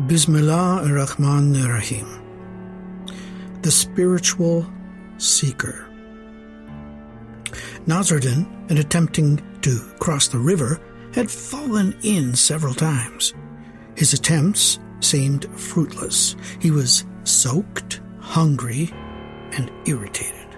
Bismillah ar-Rahman ar-Rahim. The Spiritual Seeker. Nasruddin, in attempting to cross the river, had fallen in several times. His attempts seemed fruitless. He was soaked, hungry, and irritated.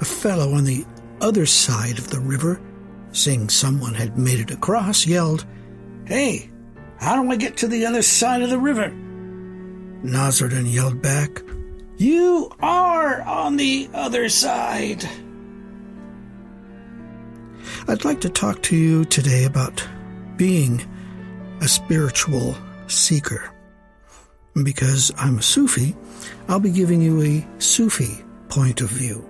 A fellow on the other side of the river, seeing someone had made it across, yelled, Hey, how do I get to the other side of the river? Nasruddin yelled back, You are on the other side. I'd like to talk to you today about being a spiritual seeker. Because I'm a Sufi, I'll be giving you a Sufi point of view.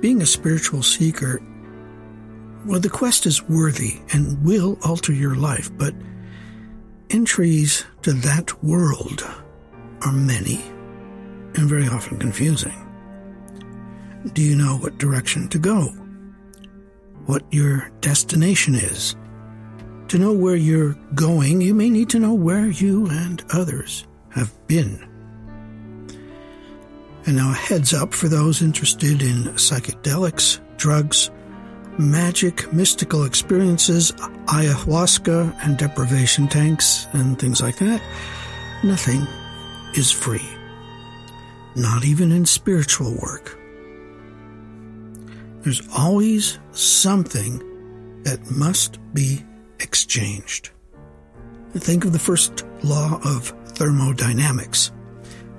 Being a spiritual seeker well, the quest is worthy and will alter your life, but entries to that world are many and very often confusing. Do you know what direction to go? What your destination is? To know where you're going, you may need to know where you and others have been. And now, a heads up for those interested in psychedelics, drugs, magic, mystical experiences, ayahuasca and deprivation tanks and things like that, nothing is free. Not even in spiritual work. There's always something that must be exchanged. Think of the first law of thermodynamics.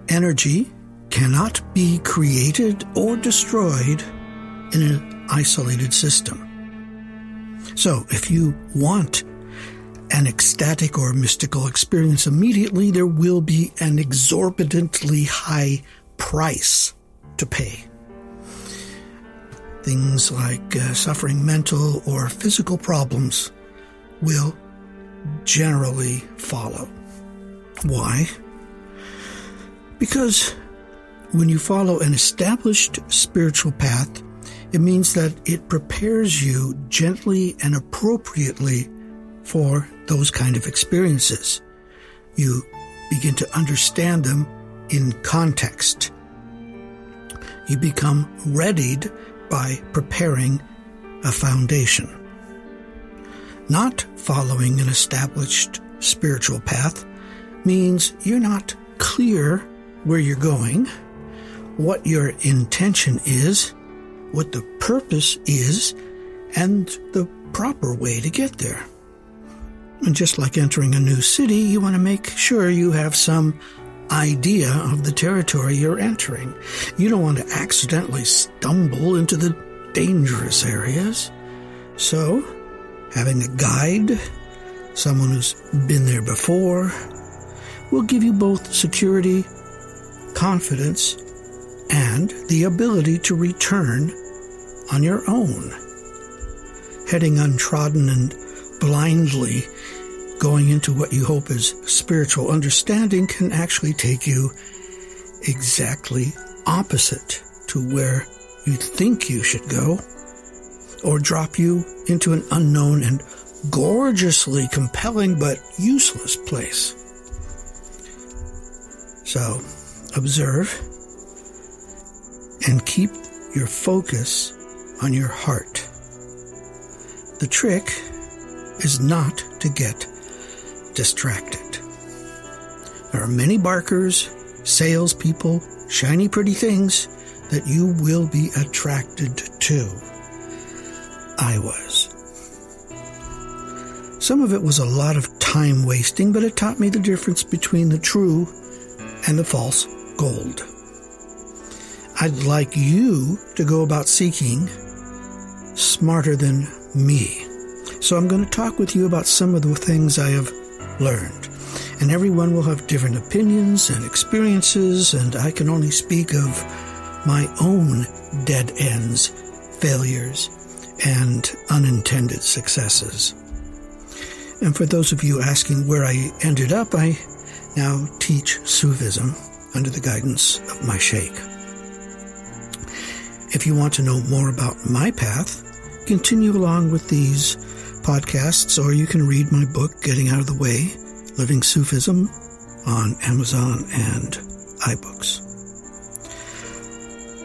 Energy cannot be created or destroyed in an isolated system. So, if you want an ecstatic or mystical experience immediately, there will be an exorbitantly high price to pay. Things like uh, suffering mental or physical problems will generally follow. Why? Because when you follow an established spiritual path, it means that it prepares you gently and appropriately for those kind of experiences. You begin to understand them in context. You become readied by preparing a foundation. Not following an established spiritual path means you're not clear where you're going, what your intention is, what the purpose is and the proper way to get there. And just like entering a new city, you want to make sure you have some idea of the territory you're entering. You don't want to accidentally stumble into the dangerous areas. So, having a guide, someone who's been there before, will give you both security, confidence, and the ability to return on your own. Heading untrodden and blindly going into what you hope is spiritual understanding can actually take you exactly opposite to where you think you should go, or drop you into an unknown and gorgeously compelling but useless place. So, observe and keep your focus on your heart. The trick is not to get distracted. There are many barkers, salespeople, shiny pretty things that you will be attracted to. I was. Some of it was a lot of time wasting, but it taught me the difference between the true and the false gold. I'd like you to go about seeking smarter than me. So I'm going to talk with you about some of the things I have learned. And everyone will have different opinions and experiences, and I can only speak of my own dead ends, failures, and unintended successes. And for those of you asking where I ended up, I now teach Sufism under the guidance of my sheikh. If you want to know more about my path, continue along with these podcasts, or you can read my book, Getting Out of the Way Living Sufism, on Amazon and iBooks.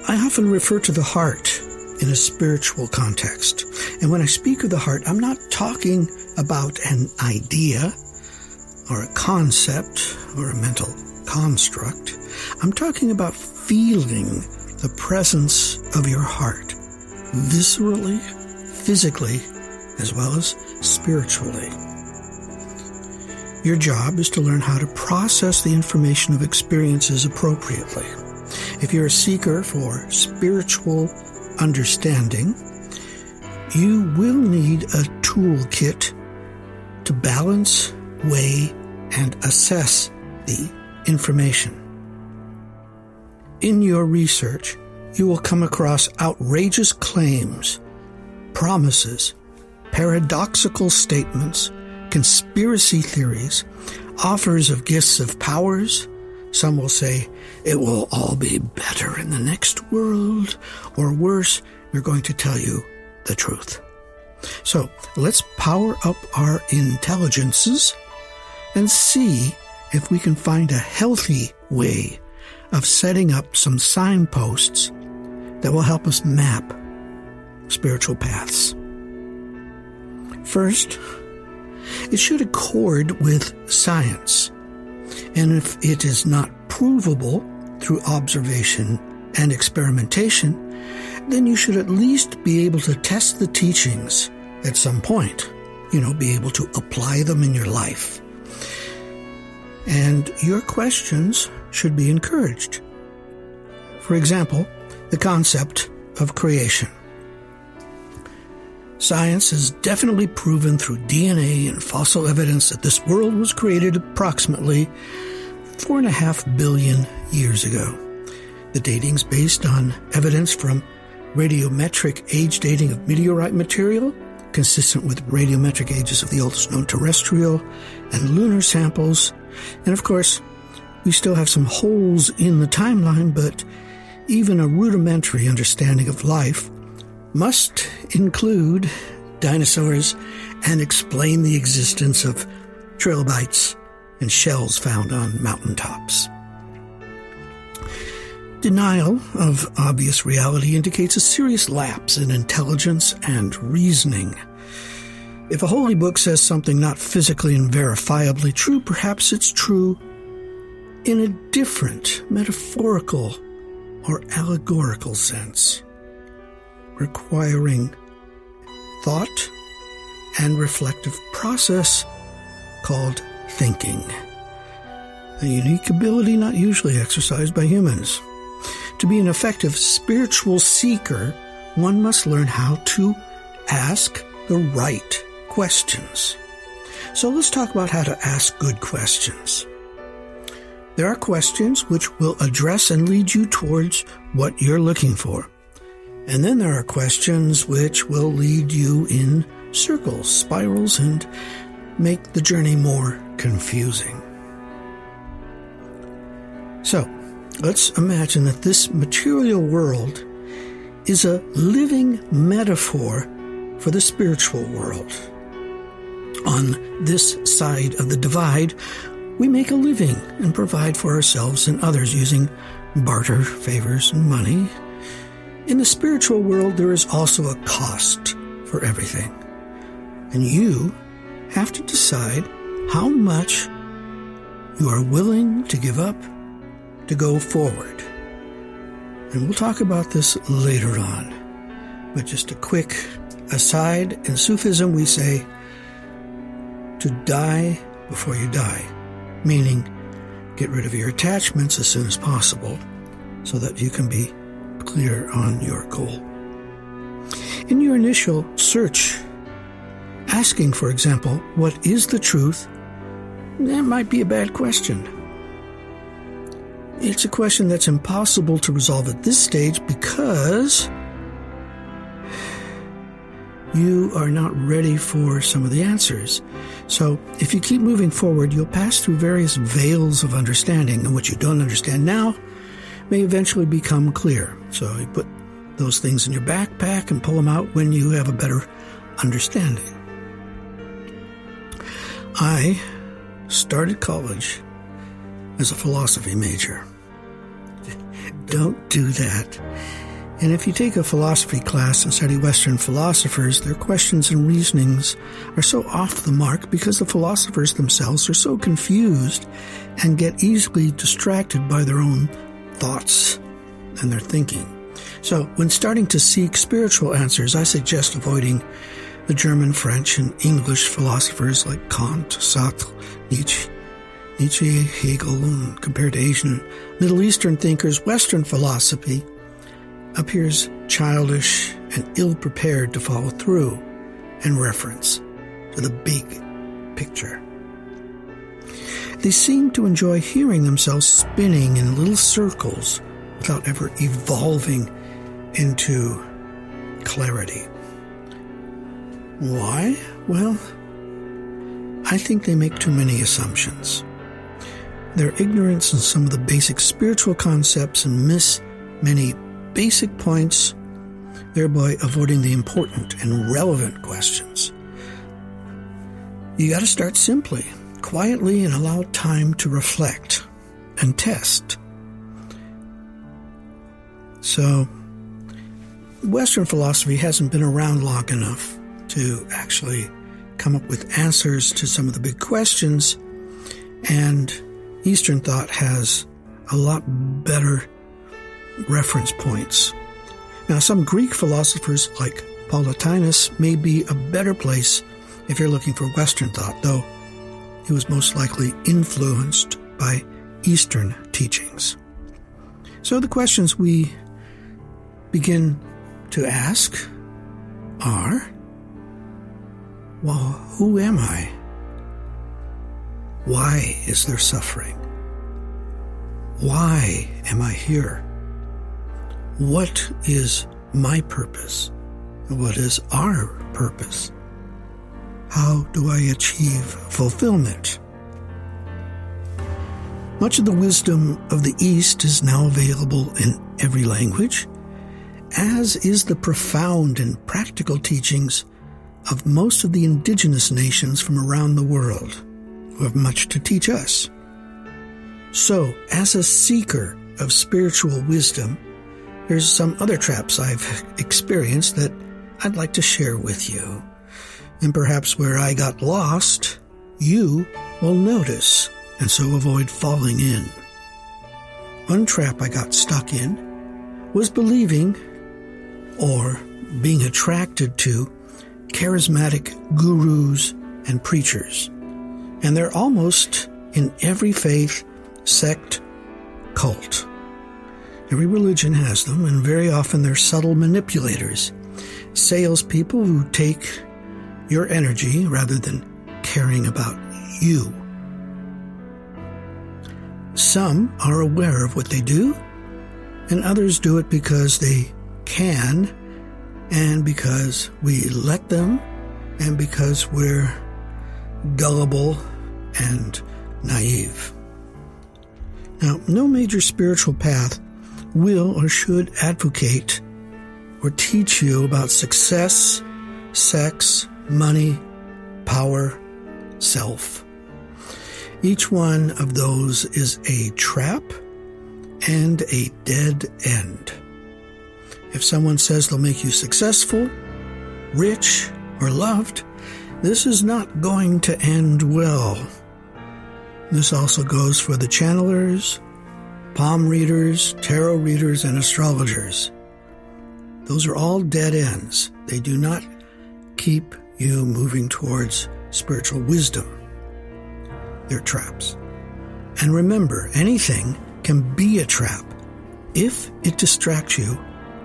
I often refer to the heart in a spiritual context. And when I speak of the heart, I'm not talking about an idea or a concept or a mental construct. I'm talking about feeling the presence of your heart viscerally, physically, as well as spiritually. Your job is to learn how to process the information of experiences appropriately. If you're a seeker for spiritual understanding, you will need a toolkit to balance, weigh, and assess the information. In your research, you will come across outrageous claims, promises, paradoxical statements, conspiracy theories, offers of gifts of powers. Some will say, it will all be better in the next world, or worse, they're going to tell you the truth. So let's power up our intelligences and see if we can find a healthy way of setting up some signposts that will help us map spiritual paths. First, it should accord with science. And if it is not provable through observation and experimentation, then you should at least be able to test the teachings at some point. You know, be able to apply them in your life. And your questions should be encouraged. For example, the concept of creation. Science has definitely proven through DNA and fossil evidence that this world was created approximately four and a half billion years ago. The dating's based on evidence from radiometric age dating of meteorite material, consistent with radiometric ages of the oldest known terrestrial and lunar samples. And of course, we still have some holes in the timeline, but even a rudimentary understanding of life must include dinosaurs and explain the existence of trilobites and shells found on mountaintops. Denial of obvious reality indicates a serious lapse in intelligence and reasoning. If a holy book says something not physically and verifiably true, perhaps it's true in a different metaphorical or allegorical sense, requiring thought and reflective process called thinking, a unique ability not usually exercised by humans. To be an effective spiritual seeker, one must learn how to ask the right questions. So let's talk about how to ask good questions. There are questions which will address and lead you towards what you're looking for. And then there are questions which will lead you in circles, spirals, and make the journey more confusing. So, Let's imagine that this material world is a living metaphor for the spiritual world. On this side of the divide, we make a living and provide for ourselves and others using barter, favors, and money. In the spiritual world, there is also a cost for everything. And you have to decide how much you are willing to give up to go forward. And we'll talk about this later on. But just a quick aside in Sufism, we say to die before you die, meaning get rid of your attachments as soon as possible so that you can be clear on your goal. In your initial search, asking, for example, what is the truth, that might be a bad question. It's a question that's impossible to resolve at this stage because you are not ready for some of the answers. So, if you keep moving forward, you'll pass through various veils of understanding, and what you don't understand now may eventually become clear. So, you put those things in your backpack and pull them out when you have a better understanding. I started college as a philosophy major. Don't do that. And if you take a philosophy class and study Western philosophers, their questions and reasonings are so off the mark because the philosophers themselves are so confused and get easily distracted by their own thoughts and their thinking. So, when starting to seek spiritual answers, I suggest avoiding the German, French, and English philosophers like Kant, Sartre, Nietzsche, Nietzsche, Hegel, and compared to Asian, Middle Eastern thinkers, Western philosophy appears childish and ill prepared to follow through in reference to the big picture. They seem to enjoy hearing themselves spinning in little circles without ever evolving into clarity. Why? Well, I think they make too many assumptions. Their ignorance in some of the basic spiritual concepts and miss many basic points, thereby avoiding the important and relevant questions. You got to start simply, quietly, and allow time to reflect and test. So, Western philosophy hasn't been around long enough to actually come up with answers to some of the big questions, and Eastern thought has a lot better reference points. Now, some Greek philosophers like Plotinus may be a better place if you're looking for Western thought, though he was most likely influenced by Eastern teachings. So the questions we begin to ask are well, who am I? Why is there suffering? Why am I here? What is my purpose? What is our purpose? How do I achieve fulfillment? Much of the wisdom of the East is now available in every language, as is the profound and practical teachings of most of the indigenous nations from around the world who have much to teach us. So, as a seeker of spiritual wisdom, there's some other traps I've experienced that I'd like to share with you. And perhaps where I got lost, you will notice and so avoid falling in. One trap I got stuck in was believing or being attracted to charismatic gurus and preachers. And they're almost in every faith, sect, cult. Every religion has them, and very often they're subtle manipulators, salespeople who take your energy rather than caring about you. Some are aware of what they do, and others do it because they can and because we let them and because we're gullible and naive. Now, no major spiritual path will or should advocate or teach you about success, sex, money, power, self. Each one of those is a trap and a dead end. If someone says they'll make you successful, rich, or loved, this is not going to end well. This also goes for the channelers, palm readers, tarot readers, and astrologers. Those are all dead ends. They do not keep you moving towards spiritual wisdom. They're traps. And remember, anything can be a trap if it distracts you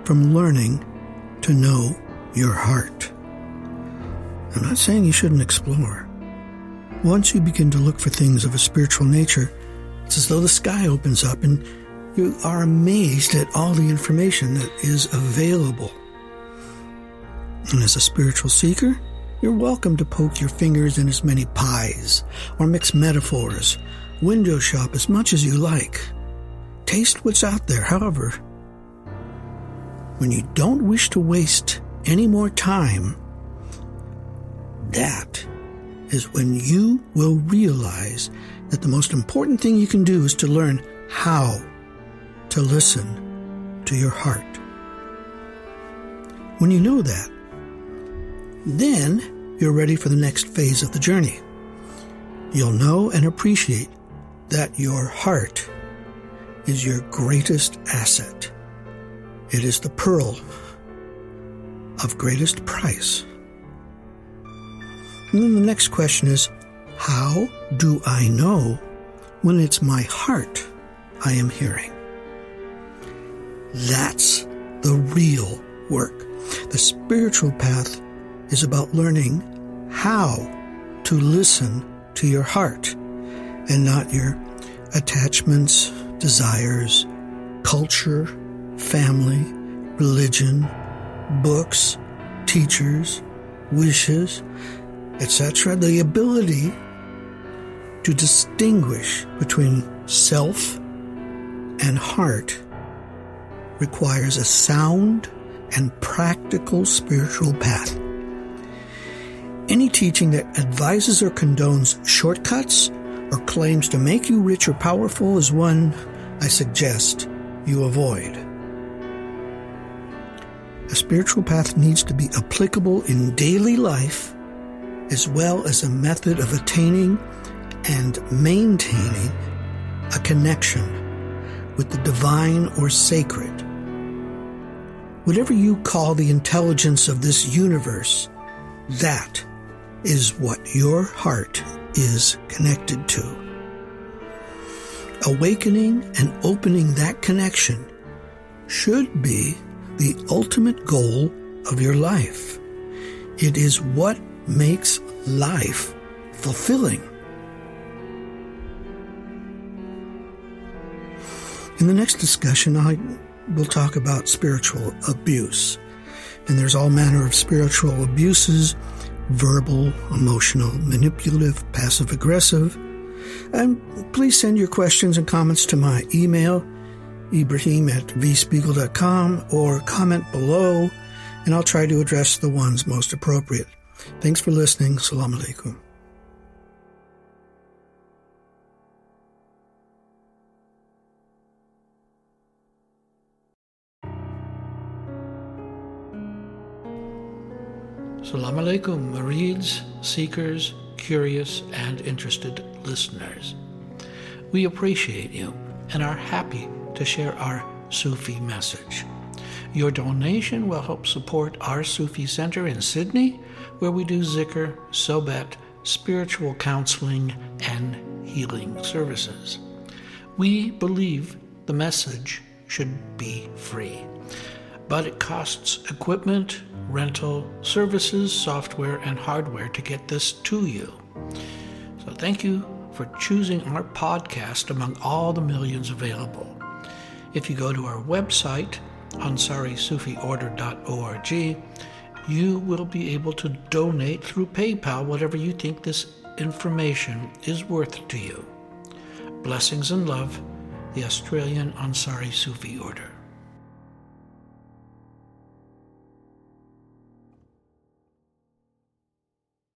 from learning to know your heart. I'm not saying you shouldn't explore. Once you begin to look for things of a spiritual nature, it's as though the sky opens up and you are amazed at all the information that is available. And as a spiritual seeker, you're welcome to poke your fingers in as many pies or mix metaphors, window shop as much as you like. Taste what's out there, however, when you don't wish to waste any more time, that is when you will realize that the most important thing you can do is to learn how to listen to your heart. When you know that, then you're ready for the next phase of the journey. You'll know and appreciate that your heart is your greatest asset. It is the pearl of greatest price. And then the next question is how do I know when it's my heart I am hearing? That's the real work. The spiritual path is about learning how to listen to your heart and not your attachments, desires, culture, family, religion, books, teachers, wishes, etc. The ability to distinguish between self and heart requires a sound and practical spiritual path. Any teaching that advises or condones shortcuts or claims to make you rich or powerful is one I suggest you avoid. A spiritual path needs to be applicable in daily life as well as a method of attaining and maintaining a connection with the divine or sacred. Whatever you call the intelligence of this universe, that is what your heart is connected to. Awakening and opening that connection should be the ultimate goal of your life. It is what makes life fulfilling. In the next discussion, I will talk about spiritual abuse. And there's all manner of spiritual abuses verbal, emotional, manipulative, passive aggressive. And please send your questions and comments to my email, Ibrahim at vspiegel.com, or comment below, and I'll try to address the ones most appropriate. Thanks for listening. Salam alaikum. Salam alaikum, Murids, seekers, curious, and interested listeners. We appreciate you and are happy to share our Sufi message. Your donation will help support our Sufi Center in Sydney, where we do zikr, sohbet, spiritual counseling, and healing services. We believe the message should be free, but it costs equipment, rental, services, software, and hardware to get this to you. So thank you for choosing our podcast among all the millions available. If you go to our website, AnsariSufiOrder.org, you will be able to donate through PayPal whatever you think this information is worth to you. Blessings and love, the Australian Ansari Sufi Order.